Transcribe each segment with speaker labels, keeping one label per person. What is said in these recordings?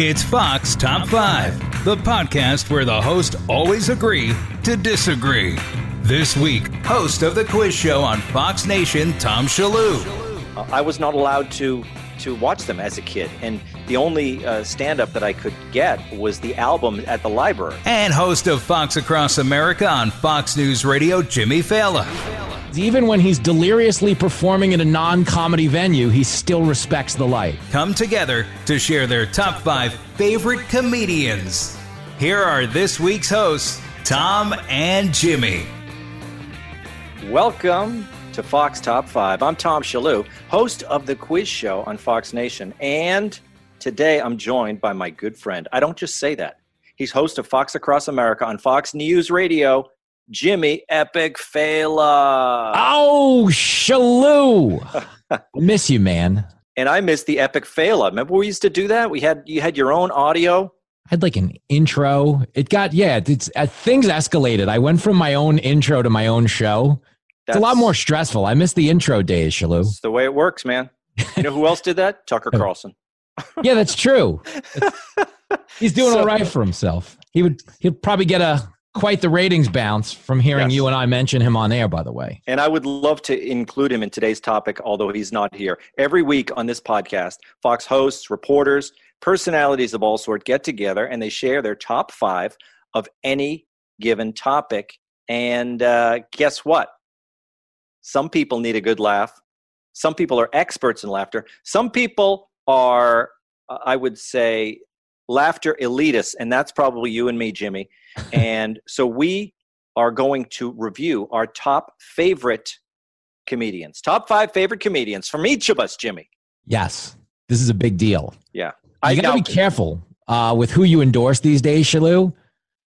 Speaker 1: It's Fox Top 5, the podcast where the hosts always agree to disagree. This week, host of the quiz show on Fox Nation, Tom Shillue.
Speaker 2: I was not allowed to to watch them as a kid, and the only uh, stand up that I could get was the album at the library.
Speaker 1: And host of Fox Across America on Fox News Radio, Jimmy Failla.
Speaker 3: Even when he's deliriously performing in a non comedy venue, he still respects the light.
Speaker 1: Come together to share their top five favorite comedians. Here are this week's hosts, Tom and Jimmy.
Speaker 2: Welcome to Fox Top 5. I'm Tom Shillue, host of the quiz show on Fox Nation. And today I'm joined by my good friend. I don't just say that. He's host of Fox Across America on Fox News Radio, Jimmy Epic Failla.
Speaker 3: Oh, Shillue. I miss you, man.
Speaker 2: And I miss the Epic Failla. Remember we used to do that? We had you had your own audio.
Speaker 3: I had like an intro. It got yeah. It's uh, things escalated. I went from my own intro to my own show.
Speaker 2: That's,
Speaker 3: it's a lot more stressful. I miss the intro days, Shillue.
Speaker 2: That's the way it works, man. You know who else did that? Tucker Carlson.
Speaker 3: yeah, that's true. He's doing
Speaker 2: So-
Speaker 3: all right for himself. He would he'd probably get a quite the ratings bounce from hearing
Speaker 2: Yes.
Speaker 3: you and I mention him on air, by the way.
Speaker 2: And I would love to include him in today's topic, although he's not here. Every week on this podcast, Fox hosts, reporters, personalities of all sort get together and they share their top five of any given topic. And uh, guess what? Some people need a good laugh. Some people are experts in laughter. Some people are, uh, I would say, laughter elitists. And that's probably you and me, Jimmy. and so we are going to review our top favorite comedians, top five favorite comedians from each of us, Jimmy.
Speaker 3: Yes, this is a big deal.
Speaker 2: Yeah.
Speaker 3: You got to be careful uh, with who you endorse these days,
Speaker 2: Shillue,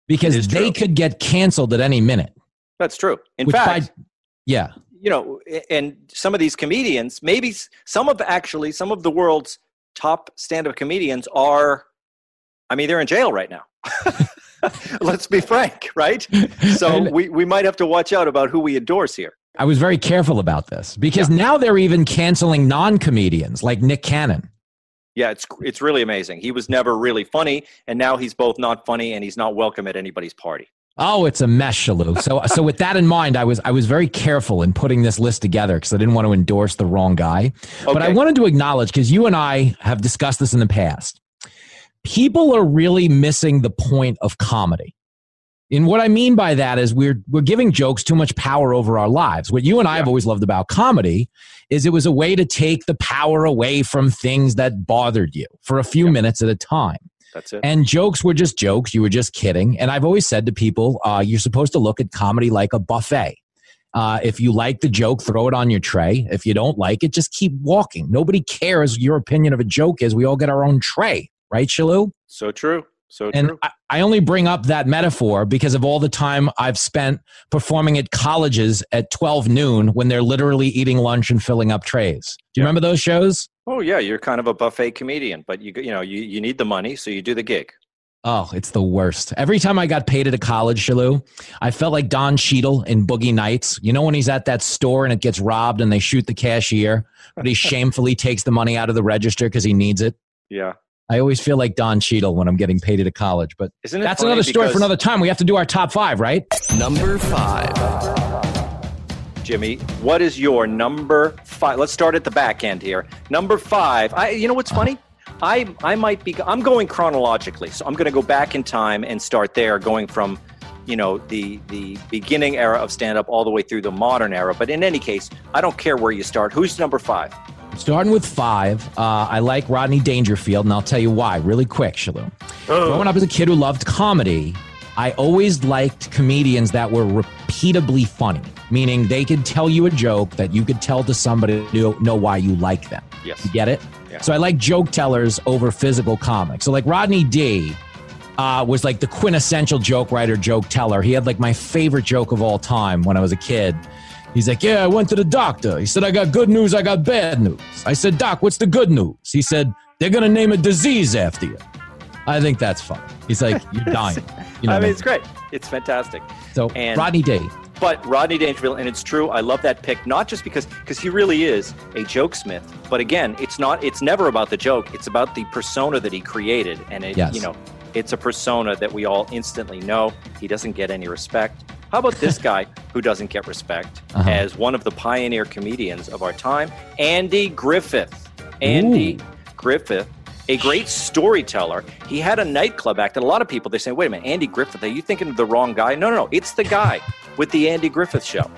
Speaker 3: because they
Speaker 2: true.
Speaker 3: could get canceled at any minute.
Speaker 2: That's true. In fact,
Speaker 3: by- yeah,
Speaker 2: you know, and some of these comedians, maybe some of actually some of the world's top stand-up comedians are, I mean, they're in jail right now. Let's be frank, right? So we, we might have to watch out about who we endorse here.
Speaker 3: I was very careful about this because now they're even canceling non-comedians like Nick Cannon.
Speaker 2: Yeah, it's it's really amazing. He was never really funny, and now he's both not funny and he's not welcome at anybody's party.
Speaker 3: Oh, it's a mess, Shillue. So, so with that in mind, I was I was very careful in putting this list together because I didn't want to endorse the wrong guy. But I wanted to acknowledge because you and I have discussed this in the past. People are really missing the point of comedy. And what I mean by that is we're we're giving jokes too much power over our lives. What you and I have always loved about comedy is it was a way to take the power away from things that bothered you for a few
Speaker 2: Yeah.
Speaker 3: minutes at a time.
Speaker 2: That's it.
Speaker 3: And jokes were just jokes. You were just kidding. And I've always said to people, uh, you're supposed to look at comedy like a buffet. Uh, if you like the joke, throw it on your tray. If you don't like it, just keep walking. Nobody cares your opinion of a joke is. We all get our own tray, right, Shillue?
Speaker 2: so true. So
Speaker 3: And
Speaker 2: true.
Speaker 3: I, I only bring up that metaphor because of all the time I've spent performing at colleges at 12 noon when they're literally eating lunch and filling up trays. Do you
Speaker 2: Yeah.
Speaker 3: remember those shows?
Speaker 2: Oh yeah, you're kind of a buffet comedian, but you you know you, you need the money, so you do the gig.
Speaker 3: Oh, it's the worst. Every time I got paid at a college, Shillue, I felt like Don Cheadle in Boogie Nights. You know when he's at that store and it gets robbed and they shoot the cashier, but he shamefully takes the money out of the register because he needs it.
Speaker 2: Yeah,
Speaker 3: I always feel like Don Cheadle when I'm getting paid at a college. But
Speaker 2: isn't it?
Speaker 3: that's another story for another time. We have to do our top five, right?
Speaker 4: Number five.
Speaker 2: Jimmy, what is your number five? Let's start at the back end here. Number five. I, you know what's funny? I, I might be. I'm going chronologically, so I'm going to go back in time and start there, going from, you know, the the beginning era of stand up all the way through the modern era. But in any case, I don't care where you start. Who's number five?
Speaker 3: Starting with five, uh, I like Rodney Dangerfield, and I'll tell you why really quick, Shalom. Growing up as a kid who loved comedy, I always liked comedians that were repeatably funny, meaning they could tell you a joke that you could tell to somebody to know why you like them.
Speaker 2: Yes.
Speaker 3: You get it? Yeah. So I like joke tellers over physical comics. So like Rodney D uh, was like the quintessential joke writer, joke teller. He had like my favorite joke of all time when I was a kid. He's like, Yeah, I went to the doctor. He said, I got good news, I got bad news. I said, Doc, what's the good news? He said, They're going to name a disease after you. I think that's fun. He's like, You're dying. You
Speaker 2: know I mean, it's great. It's fantastic.
Speaker 3: So, and, Rodney Day.
Speaker 2: But Rodney Dangerfield, and it's true. I love that pick, not just because because he really is a jokesmith, but again, it's not. It's never about the joke. It's about the persona that he created, and it, yes. you know, it's a persona that we all instantly know. He doesn't get any respect. How about this guy who doesn't get respect uh-huh. as one of the pioneer comedians of our time, Andy Griffith. Andy Ooh. Griffith, a great storyteller. He had a nightclub act, and a lot of people they say, "Wait a minute, Andy Griffith? Are you thinking of the wrong guy?" No, no, no. It's the guy with the Andy Griffith Show.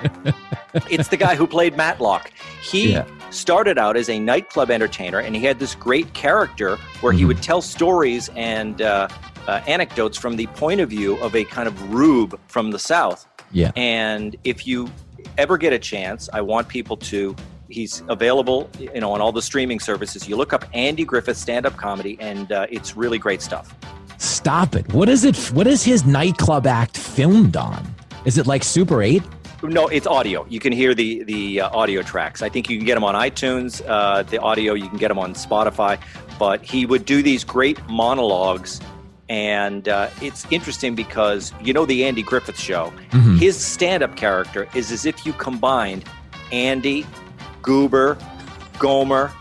Speaker 2: it's the guy who played Matlock. He yeah. started out as a nightclub entertainer, and he had this great character where mm-hmm. he would tell stories and uh, uh, anecdotes from the point of view of a kind of rube from the South.
Speaker 3: Yeah.
Speaker 2: And if you ever get a chance, I want people to. He's available, you know, on all the streaming services. You look up Andy Griffith stand-up comedy, and uh, it's really great stuff.
Speaker 3: Stop it! What is it? What is his nightclub act filmed on? Is it like Super Eight?
Speaker 2: No, it's audio. You can hear the the uh, audio tracks. I think you can get them on iTunes. Uh, the audio you can get them on Spotify. But he would do these great monologues and uh, it's interesting because you know the Andy Griffith show. Mm-hmm. His stand-up character is as if you combined Andy, Goober, Gomer,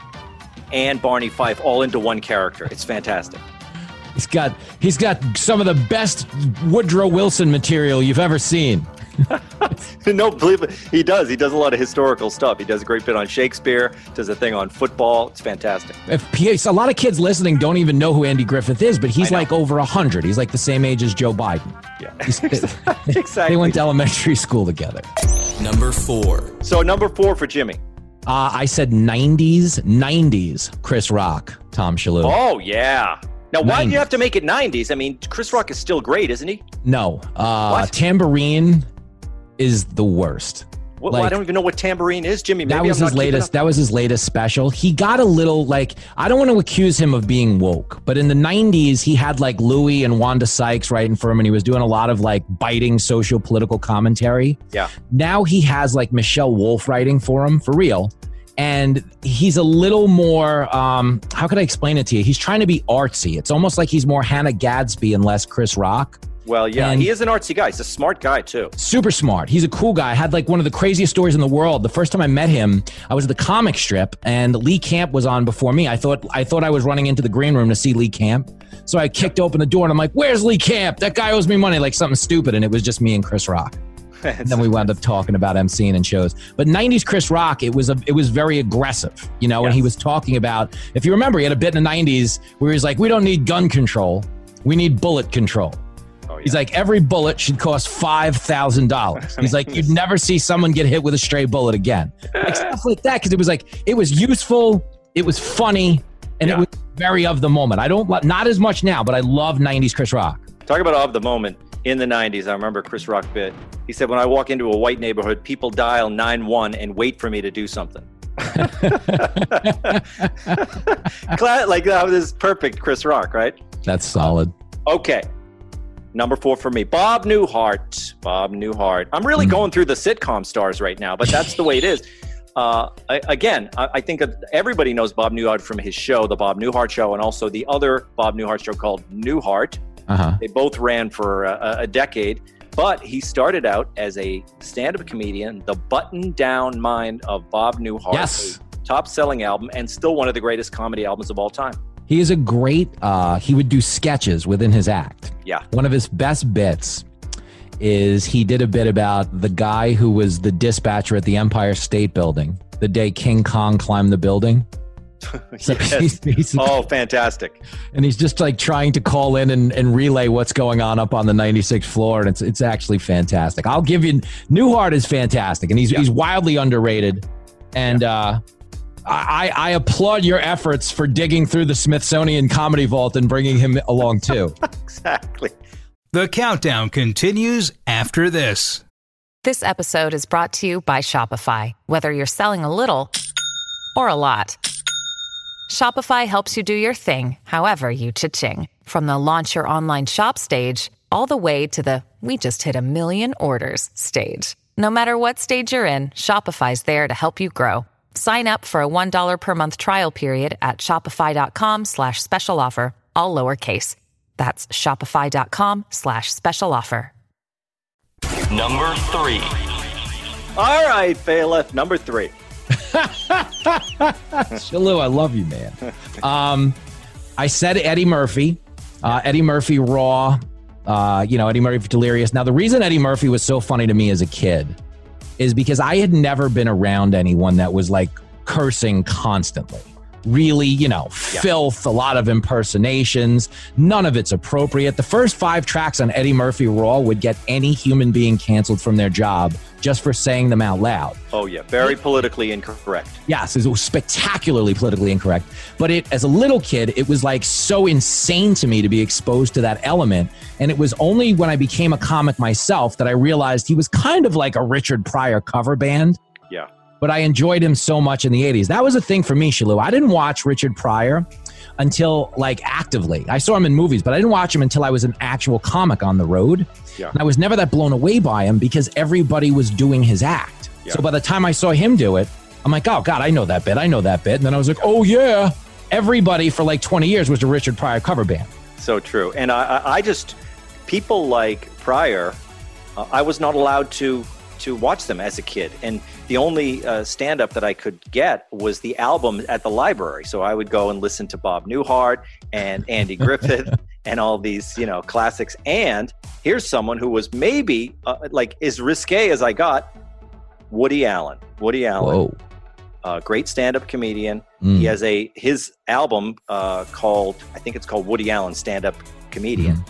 Speaker 2: and Barney Fife all into one character. It's fantastic.
Speaker 3: He's got he's got some of the best Woodrow Wilson material you've ever seen.
Speaker 2: no, believe it. He does. He does a lot of historical stuff. He does a great bit on Shakespeare, does a thing on football. It's fantastic.
Speaker 3: If a lot of kids listening don't even know who Andy Griffith is, but he's like over 100. He's like the same age as Joe Biden.
Speaker 2: Yeah. exactly.
Speaker 3: They went to elementary school together.
Speaker 4: Number four.
Speaker 2: So, number four for Jimmy.
Speaker 3: Uh, I said 90s, 90s Chris Rock, Tom Shillue.
Speaker 2: Oh, yeah. Now, why 90s. do you have to make it 90s? I mean, Chris Rock is still great, isn't he?
Speaker 3: No. Uh, Tamborine is the worst.
Speaker 2: Well, like, I don't even know what tambourine is, Jimmy.
Speaker 3: Maybe that was his latest. That was his latest special. He got a little like I don't want to accuse him of being woke, but in the '90s he had like Louis and Wanda Sykes writing for him, and he was doing a lot of like biting social political commentary.
Speaker 2: Yeah.
Speaker 3: Now he has like Michelle Wolf writing for him for real, and he's a little more. Um, how could I explain it to you? He's trying to be artsy. It's almost like he's more Hannah Gadsby and less Chris Rock.
Speaker 2: Well, yeah, and he is an artsy guy. He's a smart guy too.
Speaker 3: Super smart. He's a cool guy. Had like one of the craziest stories in the world. The first time I met him, I was at the comic strip, and Lee Camp was on before me. I thought I thought I was running into the green room to see Lee Camp, so I kicked open the door and I'm like, "Where's Lee Camp? That guy owes me money." Like something stupid, and it was just me and Chris Rock. and then we wound up talking about emceeing and shows. But '90s Chris Rock, it was a, it was very aggressive, you know. Yes. And he was talking about, if you remember, he had a bit in the '90s where he's like, "We don't need gun control, we need bullet control." Oh, He's like, every bullet should cost five thousand dollars. He's like, you'd never see someone get hit with a stray bullet again. Like stuff like that, because it was like it was useful, it was funny, and yeah. it was very of the moment. I don't not as much now, but I love '90s Chris Rock.
Speaker 2: Talk about of the moment. In the 90s, I remember Chris Rock bit. He said, When I walk into a white neighborhood, people dial 9 1 and wait for me to do something. like that was perfect Chris Rock, right?
Speaker 3: That's solid.
Speaker 2: Okay. Number four for me, Bob Newhart. Bob Newhart. I'm really mm. going through the sitcom stars right now, but that's the way it is. Uh, I, again, I, I, think everybody knows Bob Newhart from his show, The Bob Newhart Show, and also the other Bob Newhart show called Newhart. Uh-huh. They both ran for a, a decade, but he started out as a stand up comedian, The Button Down Mind of Bob Newhart.
Speaker 3: Yes.
Speaker 2: Top selling album, and still one of the greatest comedy albums of all time.
Speaker 3: He is a great, uh, he would do sketches within his act.
Speaker 2: Yeah.
Speaker 3: One of his best bits is he did a bit about the guy who was the dispatcher at the Empire State Building the day King Kong climbed the building.
Speaker 2: so yes. he's, he's, oh, fantastic!
Speaker 3: And he's just like trying to call in and, and relay what's going on up on the 96th floor, and it's it's actually fantastic. I'll give you Newhart is fantastic, and he's yeah. he's wildly underrated. And yeah. uh, I, I applaud your efforts for digging through the Smithsonian Comedy Vault and bringing him along too.
Speaker 2: exactly.
Speaker 1: The countdown continues after this.
Speaker 5: This episode is brought to you by Shopify. Whether you're selling a little or a lot. Shopify helps you do your thing, however you cha-ching. From the launch your online shop stage, all the way to the we just hit a million orders stage. No matter what stage you're in, Shopify's there to help you grow. Sign up for a $1 per month trial period at shopify.com slash special offer, all lowercase. That's shopify.com slash special offer.
Speaker 4: Number three.
Speaker 2: All right, Bailiff, number three.
Speaker 3: Shillue, I love you, man. Um, I said Eddie Murphy. Uh, Eddie Murphy Raw. Uh, you know, Eddie Murphy Delirious. Now, the reason Eddie Murphy was so funny to me as a kid is because I had never been around anyone that was like cursing constantly. Really, you know,
Speaker 2: Yeah.
Speaker 3: filth, a lot of impersonations. None of it's appropriate. The first five tracks on Eddie Murphy Raw would get any human being canceled from their job just for saying them out loud.
Speaker 2: Oh, yeah, very politically incorrect.
Speaker 3: Yes, it was spectacularly politically incorrect. But it, as a little kid, it was like so insane to me to be exposed to that element. And it was only when I became a comic myself that I realized he was kind of like a Richard Pryor cover band.
Speaker 2: Yeah.
Speaker 3: But I enjoyed him so much in the 80s. That was a thing for me, Shillue. I didn't watch Richard Pryor until like actively. I saw him in movies, but I didn't watch him until I was an actual comic on the road.
Speaker 2: Yeah.
Speaker 3: And I was never that blown away by him because everybody was doing his act.
Speaker 2: Yeah.
Speaker 3: So by the time I saw him do it, I'm like, oh God, I know that bit. I know that bit. And then I was like, oh yeah. Everybody for like 20 years was a Richard Pryor cover band.
Speaker 2: So true. And I, I- I just, people like Pryor, uh, I was not allowed to to watch them as a kid. And the only uh, stand up that I could get was the album at the library. So I would go and listen to Bob Newhart and Andy Griffith and all these, you know, classics. And here's someone who was maybe uh, like as risque as I got Woody Allen. Woody Allen,
Speaker 3: Whoa.
Speaker 2: uh, great stand up comedian.
Speaker 3: Mm.
Speaker 2: He has a his album uh, called I think it's called Woody Allen Stand Up Comedian.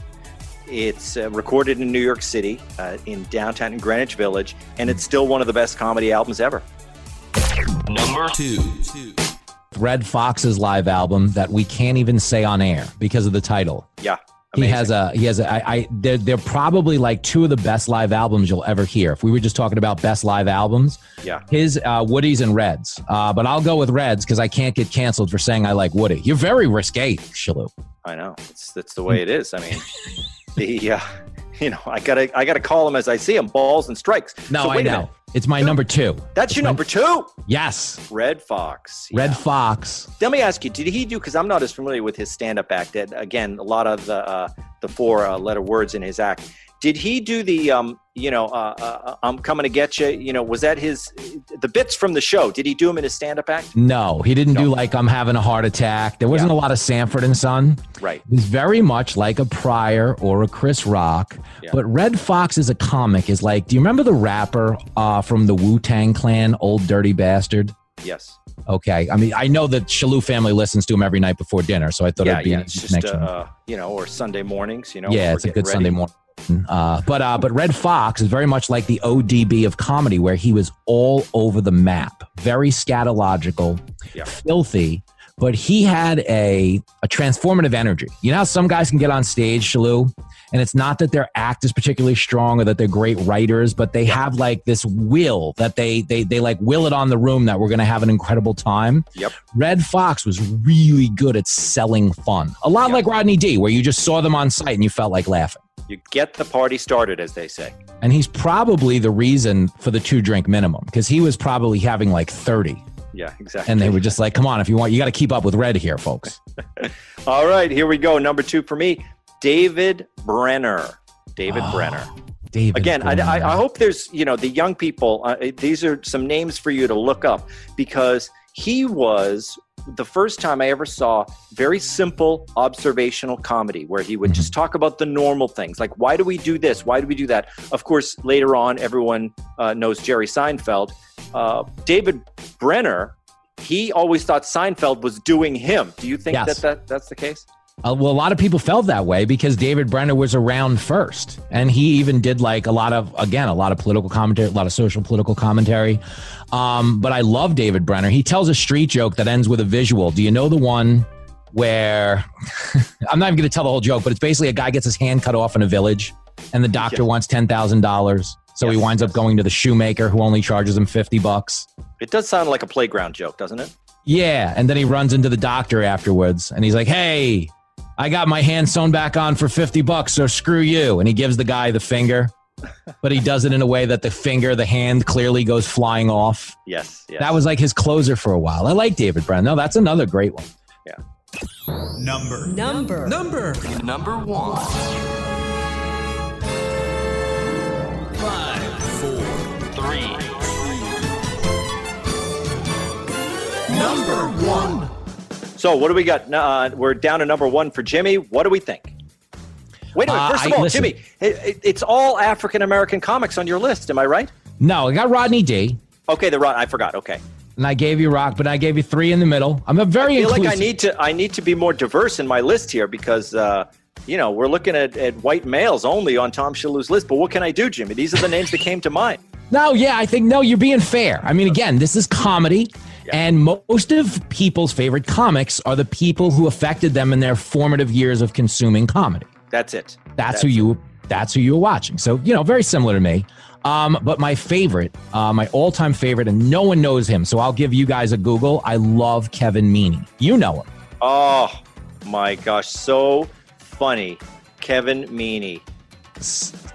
Speaker 2: It's uh, recorded in New York City, uh, in downtown in Greenwich Village, and it's still one of the best comedy albums ever.
Speaker 4: Number two.
Speaker 3: Redd Foxx's live album that we can't even say on air because of the title.
Speaker 2: Yeah,
Speaker 3: He has a he has a I, I they're, they're probably like two of the best live albums you'll ever hear. If we were just talking about best live albums,
Speaker 2: yeah.
Speaker 3: his uh, Woody's and Reds. Uh, but I'll go with Reds because I can't get canceled for saying I like Woody. You're very risque, Shillue.
Speaker 2: I know. It's that's the way it is. I mean, the uh, you know I gotta I gotta call him as I see him. Balls and strikes.
Speaker 3: No,
Speaker 2: So
Speaker 3: I know. It's my number two.
Speaker 2: That's your
Speaker 3: my-
Speaker 2: number two,
Speaker 3: Yes,
Speaker 2: Redd
Speaker 3: Foxx.
Speaker 2: Redd
Speaker 3: Foxx.
Speaker 2: Let me ask you: Did he do? Because I'm not as familiar with his stand-up act. That again, a lot of the uh, the four uh, letter words in his act. Did he do the um, you know, uh, uh, I'm coming to get you? You know, was that his the bits from the show? Did he do them in his stand-up act?
Speaker 3: No, he didn't do like I'm having a heart attack. There wasn't
Speaker 2: Yeah.
Speaker 3: a lot of Sanford and Son.
Speaker 2: Right.
Speaker 3: It was very much like a Pryor or a Chris Rock.
Speaker 2: Yeah.
Speaker 3: But Redd Foxx is a comic is like, do you remember the rapper uh, from the Wu Tang Clan, Old Dirty Bastard?
Speaker 2: Yes.
Speaker 3: Okay. I mean, I know that Shillue family listens to him every night before dinner, so I thought
Speaker 2: yeah.
Speaker 3: it'd be
Speaker 2: Yeah. It's just uh, uh, you know, or Sunday mornings. You know.
Speaker 3: yeah, it's a good
Speaker 2: getting
Speaker 3: Sunday
Speaker 2: ready.
Speaker 3: Uh, but uh, but Redd Foxx is very much like the ODB of comedy, where he was all over the map, very scatological,
Speaker 2: Yeah.
Speaker 3: filthy, but he had a a transformative energy. You know how some guys can get on stage, Shillue, and it's not that their act is particularly strong or that they're great writers, but they have like this will that they they they like will it on the room that we're going to have an incredible time.
Speaker 2: Yep.
Speaker 3: Redd Foxx was really good at selling fun, a lot
Speaker 2: Yep.
Speaker 3: like Rodney D, where you just saw them on site and you felt like laughing.
Speaker 2: You get the party started, as they say.
Speaker 3: And he's probably the reason for the two drink minimum because he was probably having like 30.
Speaker 2: Yeah. Exactly.
Speaker 3: And they were just like, come on, if you want, you got to keep up with Redd here, folks.
Speaker 2: All right. Here we go. Number two for me, David Brenner. David
Speaker 3: Oh,
Speaker 2: Brenner.
Speaker 3: David.
Speaker 2: Again, I, I, I hope there's, you know, the young people, uh, these are some names for you to look up because he was the first time I ever saw very simple observational comedy where he would just talk about the normal things like, why do we do this? Why do we do that? Of course, later on, everyone uh, knows Jerry Seinfeld. Uh, David Brenner, he always thought Seinfeld was doing him. Do you think
Speaker 3: Yes.
Speaker 2: that, that that's the case?
Speaker 3: Uh, well, a lot of people felt that way because David Brenner was around first. And he even did like a lot of, again, a lot of political commentary, a lot of social political commentary. Um, but I love David Brenner. He tells a street joke that ends with a visual. Do you know the one where I'm not even going to tell the whole joke, but it's basically a guy gets his hand cut off in a village and the doctor
Speaker 2: Yes.
Speaker 3: wants $10,000. So he
Speaker 2: Yes,
Speaker 3: winds up going to the shoemaker who only charges him 50 bucks.
Speaker 2: It does sound like a playground joke, doesn't it?
Speaker 3: Yeah, and then he runs into the doctor afterwards, and he's like, "Hey, I got my hand sewn back on for fifty bucks, so screw you." And he gives the guy the finger, but he does it in a way that the finger, the hand, clearly goes flying off.
Speaker 2: Yes, yes.
Speaker 3: That was like his closer for a while. I like David Brown. No, that's another great one. Yeah.
Speaker 1: Number.
Speaker 6: Number.
Speaker 1: Number.
Speaker 4: Number one.
Speaker 1: Five.
Speaker 4: Four. Three.
Speaker 1: Number one.
Speaker 2: So what do we got? Uh, we're down to number one for Jimmy. What do we think? Wait a minute.
Speaker 3: Uh,
Speaker 2: First of
Speaker 3: I-
Speaker 2: all,
Speaker 3: listen.
Speaker 2: Jimmy, it, it- it's all African American comics on your list. Am I right?
Speaker 3: No, I got Rodney D,
Speaker 2: Okay, the right. I forgot. Okay.
Speaker 3: and I gave you Rock, but I gave you three in the middle. I'm a very
Speaker 2: I feel
Speaker 3: inclusive.
Speaker 2: like I need to. I need to be more diverse in my list here because uh, you know we're looking at, at white males only on Tom Shalhoub's list. But what can I do, Jimmy? These are the names that came to mind.
Speaker 3: No, yeah, I think no, you're being fair. I mean, again, this is comedy, and most of people's favorite comics are the people who affected them in their formative years of consuming comedy.
Speaker 2: That's it.
Speaker 3: That's, who you. That's who you were watching. So you know, very similar to me. Um, but my favorite, uh, my all-time favorite, and no one knows him, so I'll give you guys a Google. I love Kevin Meaney. You know him.
Speaker 2: Oh my gosh, so funny, Kevin Meaney.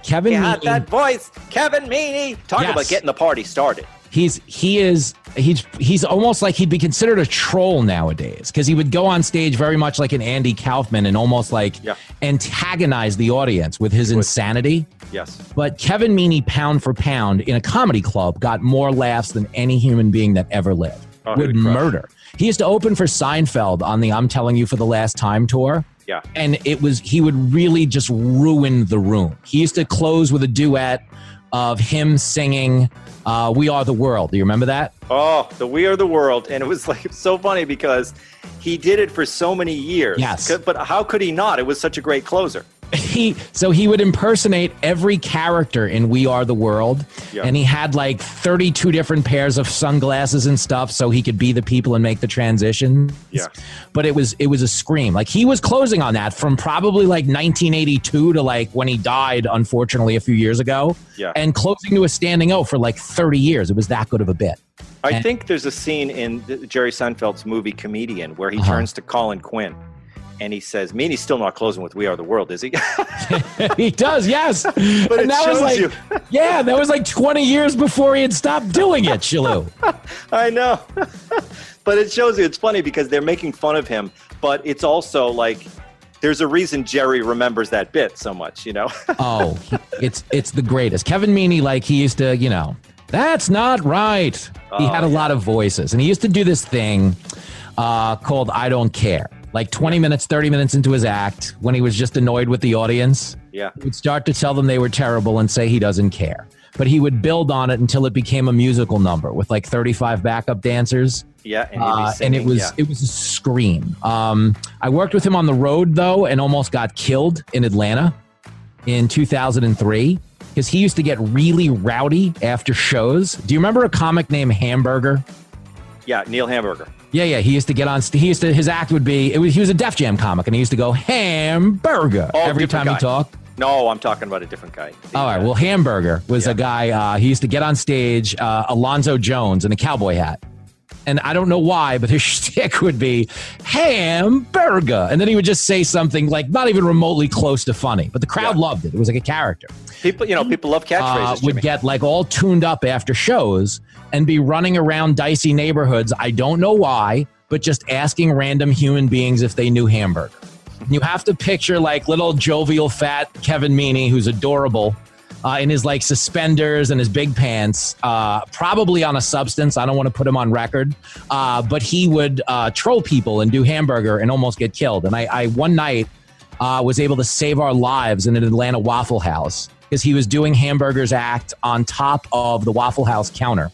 Speaker 3: Kevin
Speaker 2: Got
Speaker 3: Meaney.
Speaker 2: that voice, Kevin Meaney. Talk
Speaker 3: Yes.
Speaker 2: about getting the party started.
Speaker 3: He's he is he's he's almost like he'd be considered a troll nowadays because he would go on stage very much like an Andy Kaufman and almost like
Speaker 2: Yeah.
Speaker 3: antagonize the audience with his insanity.
Speaker 2: Yes.
Speaker 3: But Kevin Meaney, pound for pound, in a comedy club, got more laughs than any human being that ever lived.
Speaker 2: Oh,
Speaker 3: would
Speaker 2: would
Speaker 3: murder. He used to open for Seinfeld on the "I'm Telling You for the Last Time" tour.
Speaker 2: Yeah.
Speaker 3: and it was he would really just ruin the room. He used to close with a duet of him singing uh, "We Are the World." Do you remember that?
Speaker 2: Oh, the We Are the World, and it was like so funny because he did it for so many years.
Speaker 3: Yes.
Speaker 2: But how could he not? It was such a great closer.
Speaker 3: He so he would impersonate every character in We Are the World,
Speaker 2: Yeah.
Speaker 3: and he had like thirty-two different pairs of sunglasses and stuff, so he could be the people and make the transition.
Speaker 2: Yeah.
Speaker 3: but it was it was a scream. Like he was closing on that from probably like 1982 to like when he died, unfortunately, a few years ago.
Speaker 2: Yeah.
Speaker 3: and closing to a standing O for like thirty years. It was that good of a bit.
Speaker 2: I
Speaker 3: And-
Speaker 2: think there's a scene in Jerry Seinfeld's movie Comedian where he
Speaker 3: Uh-huh.
Speaker 2: turns to Colin Quinn and he says, Meaney's still not closing with We Are the World, is he?
Speaker 3: he does, yes.
Speaker 2: But
Speaker 3: and
Speaker 2: it
Speaker 3: that was
Speaker 2: shows
Speaker 3: like,
Speaker 2: you.
Speaker 3: yeah, that was like 20 years before he had stopped doing it, Shillue.
Speaker 2: I know. but it shows you, it's funny because they're making fun of him, but it's also like, there's a reason Jerry remembers that bit so much, you know?
Speaker 3: Oh, it's it's the greatest. Kevin Meaney, like he used to, you know, that's not right. he
Speaker 2: Oh,
Speaker 3: had a lot of voices, and he used to do this thing uh, called "I Don't Care." Like 20 minutes, 30 minutes into his act, when he was just annoyed with the audience,
Speaker 2: yeah.
Speaker 3: he would start to tell them they were terrible and say he doesn't care. But he would build on it until it became a musical number with like 35 backup dancers.
Speaker 2: Yeah. And,
Speaker 3: Uh, and it was
Speaker 2: yeah.
Speaker 3: it was a scream. Um, I worked with him on the road though, and almost got killed in Atlanta in 2003 because he used to get really rowdy after shows. Do you remember a comic named Hamburger?
Speaker 2: Yeah, Neil Hamburger.
Speaker 3: Yeah, yeah. He used to get on. He used to his act would be. It was he was a Def Jam comic, and he used to go Hamburger
Speaker 2: Oh,
Speaker 3: every time
Speaker 2: guy.
Speaker 3: he talked.
Speaker 2: No, I'm talking about a different guy. The,
Speaker 3: All right.
Speaker 2: uh,
Speaker 3: Well, Hamburger was
Speaker 2: Yeah.
Speaker 3: a guy. Uh, he used to get on stage, uh, Alonzo Jones in a cowboy hat. And I don't know why, but his shtick would be hamburger. And then he would just say something like not even remotely close to funny, but the crowd
Speaker 2: Yeah.
Speaker 3: loved it. It was like a character.
Speaker 2: people, you know, people love
Speaker 3: Uh,
Speaker 2: catchphrases.
Speaker 3: would
Speaker 2: Jimmy.
Speaker 3: get like all tuned up after shows and be running around dicey neighborhoods. I don't know why, but just asking random human beings if they knew hamburger. You have to picture like little jovial fat Kevin Meaney, who's adorable, uh, in his like suspenders and his big pants, uh, probably on a substance. I don't want to put him on record, uh, but he would uh, troll people and do hamburger and almost get killed. And I, I one night uh, was able to save our lives in an Atlanta Waffle House because he was doing hamburgers act on top of the Waffle House counter.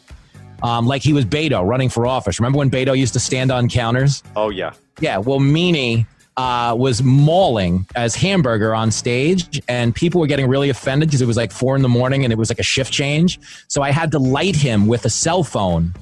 Speaker 3: Um, like he was Beto running for office. Remember when Beto used to stand on counters?
Speaker 2: oh, yeah.
Speaker 3: Yeah, well, Meaney uh, was mauling as hamburger on stage, and people were getting really offended because it was like four in the morning and it was like a shift change. So I had to light him with a cell phone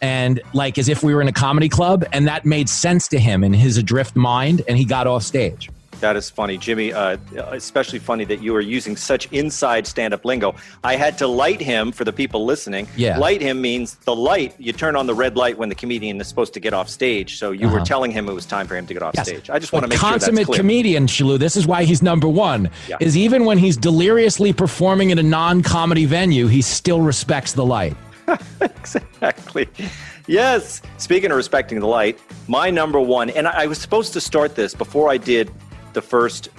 Speaker 3: and like as if we were in a comedy club, and that made sense to him in his adrift mind, and he got off stage.
Speaker 2: That is funny, Jimmy. Uh, especially funny that you are using such inside stand-up lingo. I had to light him for the people listening.
Speaker 3: Yeah.
Speaker 2: Light him means the light. You turn on the red light when the comedian is supposed to get off stage. So you were telling him it was time for him to get off
Speaker 3: Yes.
Speaker 2: stage. I just want to make sure that's
Speaker 3: consummate
Speaker 2: clear.
Speaker 3: comedian, Shillue. This is why he's number one.
Speaker 2: Yeah.
Speaker 3: Is even when he's deliriously performing in a non-comedy venue, he still respects the light.
Speaker 2: exactly. Yes. Speaking of respecting the light, my number one, and I I was supposed to start this before I did the first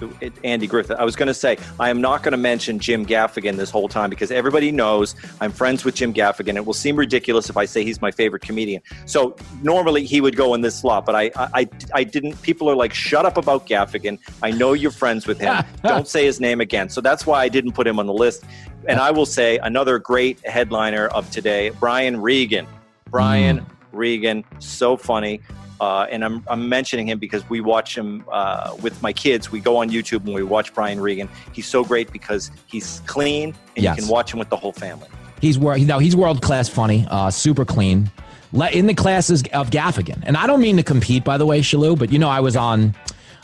Speaker 2: Andy Griffith. I was going to say I am not going to mention Jim Gaffigan this whole time because everybody knows I'm friends with Jim Gaffigan. It will seem ridiculous if I say he's my favorite comedian. So normally he would go in this slot, but I, I, I- I didn't. People are like, shut up about Gaffigan. I know you're friends with him. Don't say his name again. So that's why I didn't put him on the list. And I will say another great headliner of today, Brian Regan. Brian mm. Regan, so funny. Uh, and I'm, I'm mentioning him because we watch him uh, with my kids. We go on YouTube and we watch Brian Regan. He's so great because he's clean and
Speaker 3: Yes.
Speaker 2: you can watch him with the whole family.
Speaker 3: He's wor- no, he's world class funny, uh, super clean. Le- in the classes of Gaffigan, and I don't mean to compete, by the way, Shillue, but you know I was on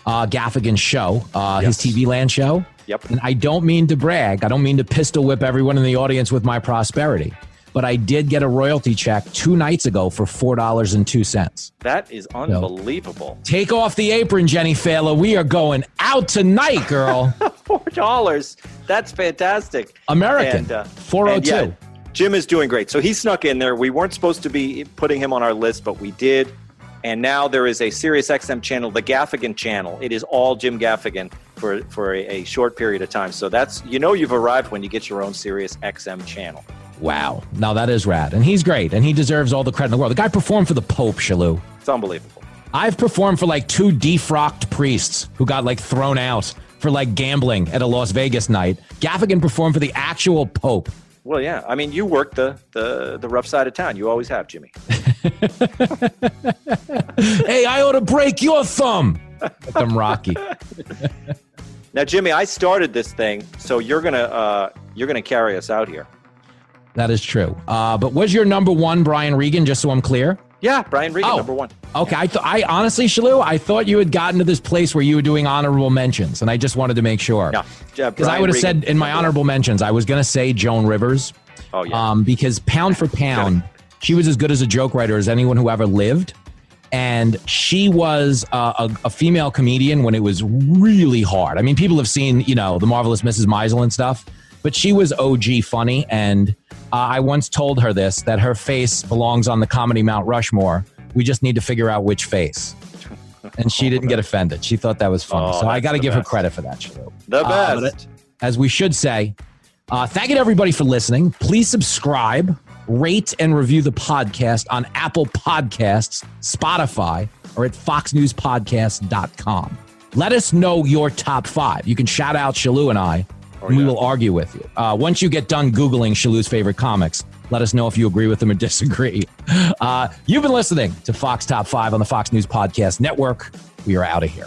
Speaker 3: uh, Gaffigan's show, uh,
Speaker 2: Yes.
Speaker 3: his TV Land show.
Speaker 2: Yep.
Speaker 3: And I don't mean to brag. I don't mean to pistol whip everyone in the audience with my prosperity, but I did get a royalty check two nights ago for four dollars and two cents.
Speaker 2: That is unbelievable.
Speaker 3: Take off the apron, Jenny Failer. We are going out tonight, girl.
Speaker 2: Four dollars. That's fantastic.
Speaker 3: American.
Speaker 2: And, uh,
Speaker 3: 402.
Speaker 2: and yeah, Jim is doing great. So he snuck in there. We weren't supposed to be putting him on our list, but we did. And now there is a Sirius XM channel, the Gaffigan channel. It is all Jim Gaffigan for for a, a short period of time. So that's you know you've arrived when you get your own Sirius XM channel.
Speaker 3: Wow. Now that is rad. And he's great. And he deserves all the credit in the world. The guy performed for the Pope, Shillue.
Speaker 2: It's unbelievable.
Speaker 3: I've performed for like two defrocked priests who got like thrown out for like gambling at a Las Vegas night. Gaffigan performed for the actual Pope.
Speaker 2: Well, yeah. I mean, you work the the the rough side of town. You always have, Jimmy.
Speaker 3: hey, I ought to break your thumb. Like I'm Rocky.
Speaker 2: Now, Jimmy, I started this thing, so you're gonna uh, you're gonna carry us out here.
Speaker 3: That is true. Uh, but was your number one Brian Regan, just so I'm clear?
Speaker 2: Yeah, Brian Regan,
Speaker 3: Oh.
Speaker 2: number one.
Speaker 3: Okay, I, th- I honestly, Shillue, I thought you had gotten to this place where you were doing honorable mentions, and I just wanted to make sure.
Speaker 2: Yeah, yeah,
Speaker 3: Because I would have said in my honorable mentions, I was going to say Joan Rivers.
Speaker 2: Oh yeah.
Speaker 3: Um, because pound for pound, she was as good as a joke writer as anyone who ever lived. And she was uh, a, a female comedian when it was really hard. I mean, people have seen, you know, the marvelous Mrs. Maisel and stuff, but she was OG funny. And uh, I once told her this that her face belongs on the comedy Mount Rushmore. We just need to figure out which face. And she didn't get offended. She thought that was funny.
Speaker 2: Oh,
Speaker 3: so I got to give her credit for that. Shillue.
Speaker 2: the
Speaker 3: Uh,
Speaker 2: best.
Speaker 3: as we should say, uh, thank you to everybody for listening. Please subscribe, rate, and review the podcast on Apple Podcasts, Spotify, or at foxnewspodcast.com. Let us know your top five. You can shout out Shillue and I, and we
Speaker 2: yeah.
Speaker 3: will argue with you. Uh, once you get done Googling Shillue's favorite comics, let us know if you agree with them or disagree. Uh, you've been listening to Fox Top 5 on the Fox News Podcast Network. We are out of here.